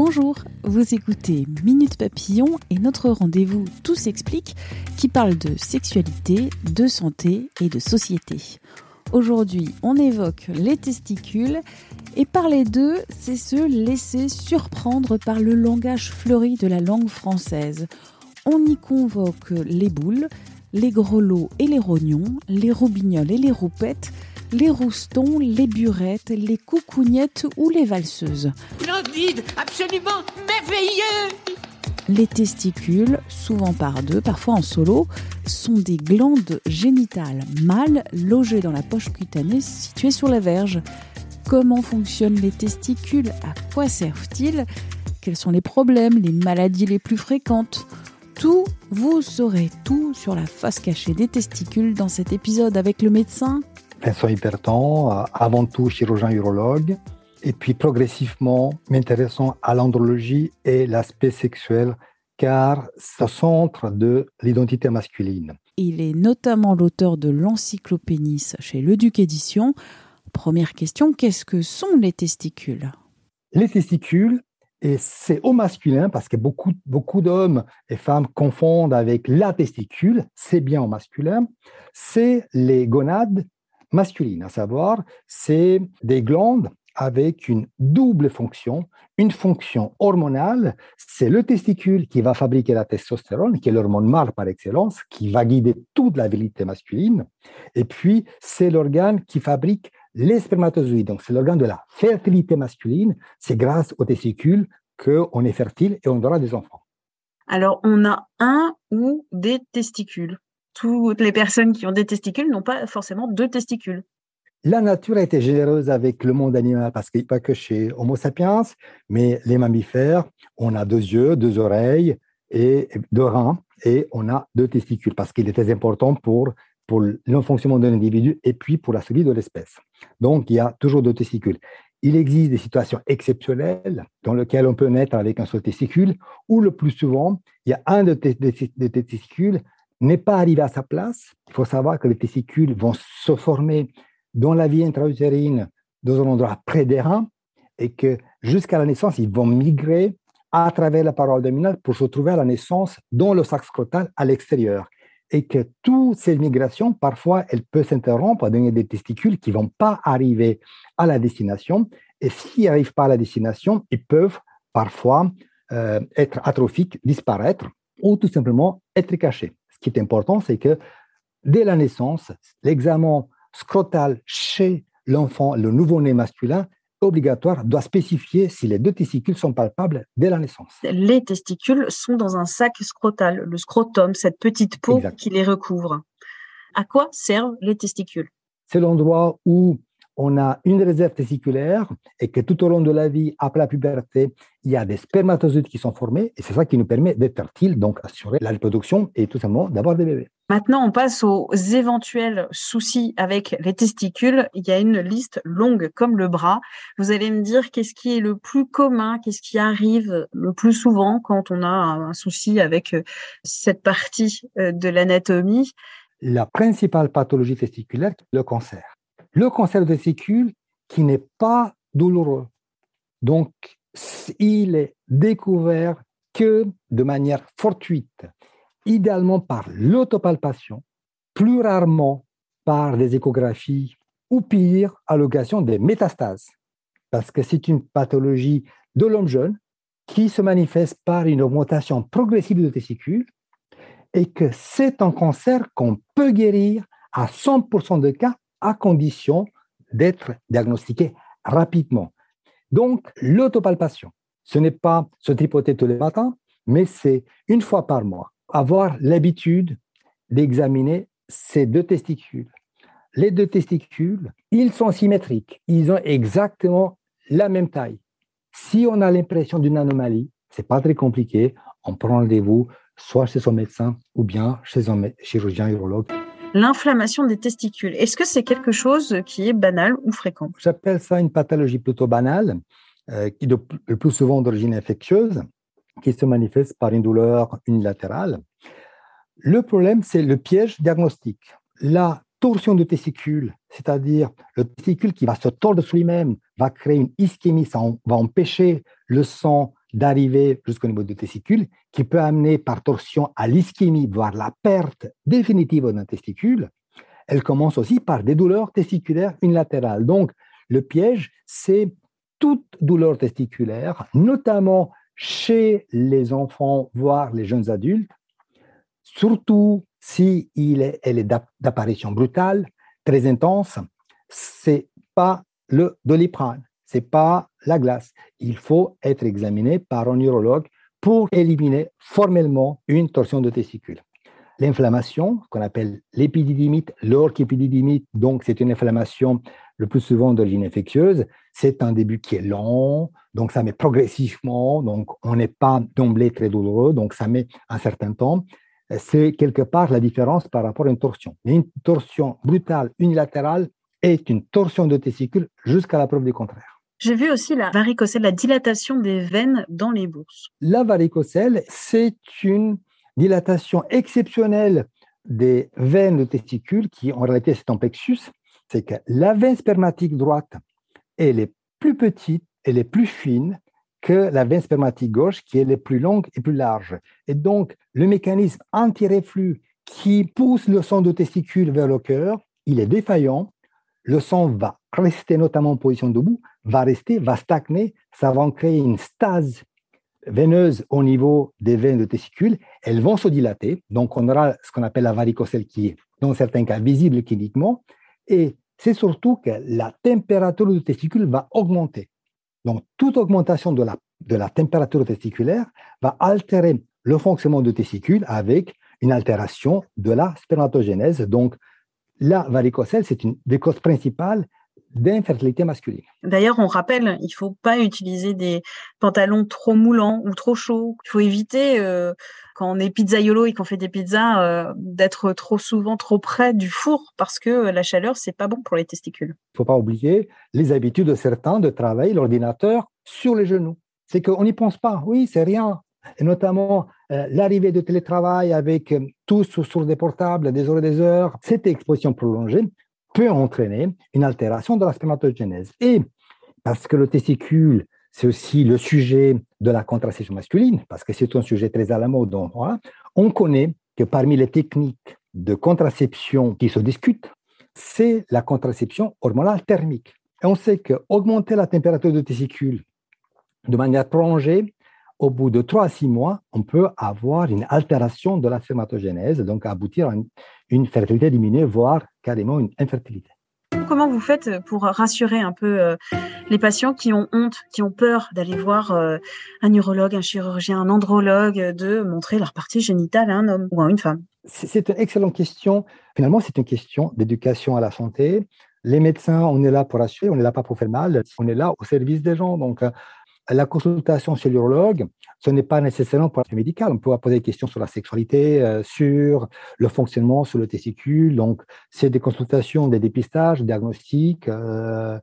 Bonjour, vous écoutez Minute Papillon et notre rendez-vous Tout s'explique qui parle de sexualité, de santé et de société. Aujourd'hui, on évoque les testicules et parler d'eux, c'est se laisser surprendre par le langage fleuri de la langue française. On y convoque les boules, les grelots et les rognons, les roubignoles et les roupettes, les roustons, les burettes, les coucougnettes ou les valseuses. Splendide, absolument merveilleux. Les testicules, souvent par deux, parfois en solo, sont des glandes génitales mâles logées dans la poche cutanée située sur la verge. Comment fonctionnent les testicules? À quoi servent-ils? Quels sont les problèmes, les maladies les plus fréquentes? Tout, vous saurez tout sur la face cachée des testicules dans cet épisode avec le médecin Vincent Hyperton, euh, avant tout chirurgien urologue, et puis progressivement m'intéressant à l'andrologie et l'aspect sexuel, car au centre de l'identité masculine. Il est notamment l'auteur de l'Encyclopénis chez Le Duc Édition. Première question, qu'est-ce que sont les testicules? Les testicules, et c'est au masculin, parce que beaucoup, beaucoup d'hommes et femmes confondent avec la testicule, c'est bien au masculin, c'est les gonades masculines, à savoir, c'est des glandes avec une double fonction. Une fonction hormonale, c'est le testicule qui va fabriquer la testostérone, qui est l'hormone mâle par excellence, qui va guider toute la virilité masculine. Et puis, c'est l'organe qui fabrique les spermatozoïdes. Donc, c'est l'organe de la fertilité masculine. C'est grâce aux testicules qu'on est fertile et on aura des enfants. Alors, on a un ou des testicules. Toutes les personnes qui ont des testicules n'ont pas forcément deux testicules. La nature a été généreuse avec le monde animal parce qu'il pas que chez Homo sapiens, mais les mammifères, on a deux yeux, deux oreilles et deux reins et on a deux testicules parce qu'il est très important pour, pour le fonctionnement de l'individu et puis pour la survie de l'espèce. Donc, il y a toujours deux testicules. Il existe des situations exceptionnelles dans lesquelles on peut naître avec un seul testicule ou le plus souvent, il y a un de tes testicules n'est pas arrivé à sa place. Il faut savoir que les testicules vont se former dans la vie intra-utérine dans un endroit près des reins et que jusqu'à la naissance, ils vont migrer à travers la paroi abdominale pour se trouver à la naissance dans le sac scrotal à l'extérieur. Et que toutes ces migrations, parfois, elles peuvent s'interrompre donner des testicules qui ne vont pas arriver à la destination. Et s'ils n'arrivent pas à la destination, ils peuvent parfois euh, être atrophiques, disparaître ou tout simplement être cachés. Ce qui est important, c'est que dès la naissance, l'examen scrotal chez l'enfant, le nouveau-né masculin, obligatoire, doit spécifier si les deux testicules sont palpables dès la naissance. Les testicules sont dans un sac scrotal, le scrotum, cette petite peau qui les recouvre. À quoi servent les testicules? C'est l'endroit où on a une réserve testiculaire et que tout au long de la vie, après la puberté, il y a des spermatozoïdes qui sont formés et c'est ça qui nous permet d'être fertile, donc assurer la reproduction et tout simplement d'avoir des bébés. Maintenant, on passe aux éventuels soucis avec les testicules. Il y a une liste longue comme le bras. Vous allez me dire qu'est-ce qui est le plus commun, qu'est-ce qui arrive le plus souvent quand on a un souci avec euh, cette partie euh, de l'anatomie? La principale pathologie testiculaire, le cancer le cancer de testicule qui n'est pas douloureux. Donc, il est découvert que de manière fortuite, idéalement par l'autopalpation, plus rarement par des échographies ou pire, à l'occasion des métastases. Parce que c'est une pathologie de l'homme jeune qui se manifeste par une augmentation progressive de testicules et que c'est un cancer qu'on peut guérir à 100% de cas à condition d'être diagnostiqué rapidement. Donc, l'autopalpation, ce n'est pas se tripoter tous les matins, mais c'est une fois par mois. Avoir l'habitude d'examiner ces deux testicules, les deux testicules, ils sont symétriques. Ils ont exactement la même taille. Si on a l'impression d'une anomalie, c'est pas très compliqué. On prend rendez-vous soit chez son médecin ou bien chez un chirurgien urologue. L'inflammation des testicules, est-ce que c'est quelque chose qui est banal ou fréquent? J'appelle ça une pathologie plutôt banale, euh, qui de, le plus souvent d'origine infectieuse, qui se manifeste par une douleur unilatérale. Le problème, c'est le piège diagnostique. La torsion de testicule, c'est-à-dire le testicule qui va se tordre sur lui-même, va créer une ischémie, ça va empêcher le sang d'arriver jusqu'au niveau du testicule, qui peut amener par torsion à l'ischémie, voire la perte définitive d'un testicule. Elle commence aussi par des douleurs testiculaires unilatérales. Donc, le piège, c'est toute douleur testiculaire, notamment chez les enfants, voire les jeunes adultes, surtout si il est, elle est d'apparition brutale, très intense, c'est pas le doliprane, c'est pas la glace. Il faut être examiné par un urologue pour éliminer formellement une torsion de testicule. L'inflammation, qu'on appelle l'épididymite, l'orchépididymite, donc c'est une inflammation le plus souvent d'origine infectieuse, c'est un début qui est lent, donc ça met progressivement, donc on n'est pas d'emblée très douloureux, donc ça met un certain temps. C'est quelque part la différence par rapport à une torsion. Une torsion brutale unilatérale est une torsion de testicule jusqu'à la preuve du contraire. J'ai vu aussi la varicocèle, la dilatation des veines dans les bourses. La varicocèle, c'est une dilatation exceptionnelle des veines de testicules qui, en réalité, c'est un plexus. C'est que la veine spermatique droite, elle est plus petite, elle est plus fine que la veine spermatique gauche, qui est plus longue et plus large. Et donc, le mécanisme anti-reflux qui pousse le sang de testicule vers le cœur, il est défaillant. Le sang va rester notamment en position debout, va rester, va stagner, ça va créer une stase veineuse au niveau des veines de testicule. Elles vont se dilater, donc on aura ce qu'on appelle la varicocèle qui est, dans certains cas, visible cliniquement. Et c'est surtout que la température du testicule va augmenter. Donc, toute augmentation de la, de la température testiculaire va altérer le fonctionnement du testicule avec une altération de la spermatogénèse. Donc, la varicocèle, c'est une des causes principales d'infertilité masculine. D'ailleurs, on rappelle, il ne faut pas utiliser des pantalons trop moulants ou trop chauds. Il faut éviter, euh, quand on est pizzaiolo et qu'on fait des pizzas, euh, d'être trop souvent trop près du four parce que la chaleur, c'est pas bon pour les testicules. Il ne faut pas oublier les habitudes de certains de travailler l'ordinateur sur les genoux. C'est qu'on n'y pense pas. Oui, c'est rien. Et notamment euh, l'arrivée du télétravail avec tous sur des portables, des heures et des heures, cette exposition prolongée peut entraîner une altération de la spermatogénèse. Et parce que le testicule, c'est aussi le sujet de la contraception masculine, parce que c'est un sujet très à la mode, on connaît que parmi les techniques de contraception qui se discutent, c'est la contraception hormonale thermique. Et on sait qu'augmenter la température du testicule de manière prolongée, au bout de 3 à 6 mois, on peut avoir une altération de la spermatogénèse, donc aboutir à une, une fertilité diminuée, voire carrément une infertilité. Comment vous faites pour rassurer un peu euh, les patients qui ont honte, qui ont peur d'aller voir euh, un urologue, un chirurgien, un andrologue, de montrer leur partie génitale à un homme ou à une femme? C'est une excellente question. Finalement, c'est une question d'éducation à la santé. Les médecins, on est là pour assurer, on n'est là pas pour faire mal, on est là au service des gens. Donc, euh, la consultation chez l'urologue, ce n'est pas nécessairement pour la médical. On peut poser des questions sur la sexualité, euh, sur le fonctionnement, sur le testicule. Donc, c'est des consultations, des dépistages, des diagnostics. Euh,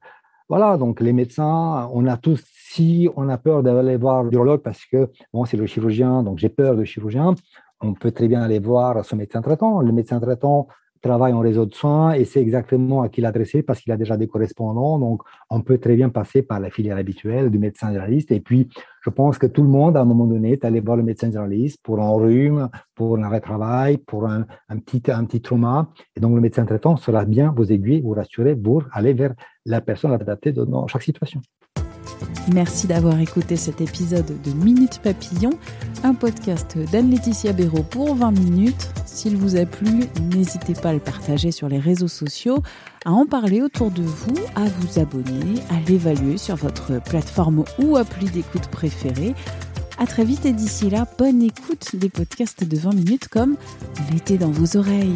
voilà, donc les médecins, on a tous, si on a peur d'aller voir l'urologue parce que, bon, c'est le chirurgien, donc j'ai peur du chirurgien, on peut très bien aller voir son médecin traitant. Le médecin traitant travaille en réseau de soins et sait exactement à qui l'adresser parce qu'il a déjà des correspondants. Donc, on peut très bien passer par la filière habituelle du médecin généraliste. Et puis, je pense que tout le monde, à un moment donné, est allé voir le médecin généraliste pour un rhume, pour un arrêt de travail, pour un, petit, un petit trauma. Et donc, le médecin traitant sera bien vous aiguiller, vous rassurer pour aller vers la personne adaptée dans chaque situation. Merci d'avoir écouté cet épisode de Minute Papillon, un podcast d'Anne-Laetitia Béraud pour 20 minutes. S'il vous a plu, n'hésitez pas à le partager sur les réseaux sociaux, à en parler autour de vous, à vous abonner, à l'évaluer sur votre plateforme ou appli d'écoute préférée. À très vite et d'ici là, bonne écoute des podcasts de 20 minutes comme L'été dans vos oreilles.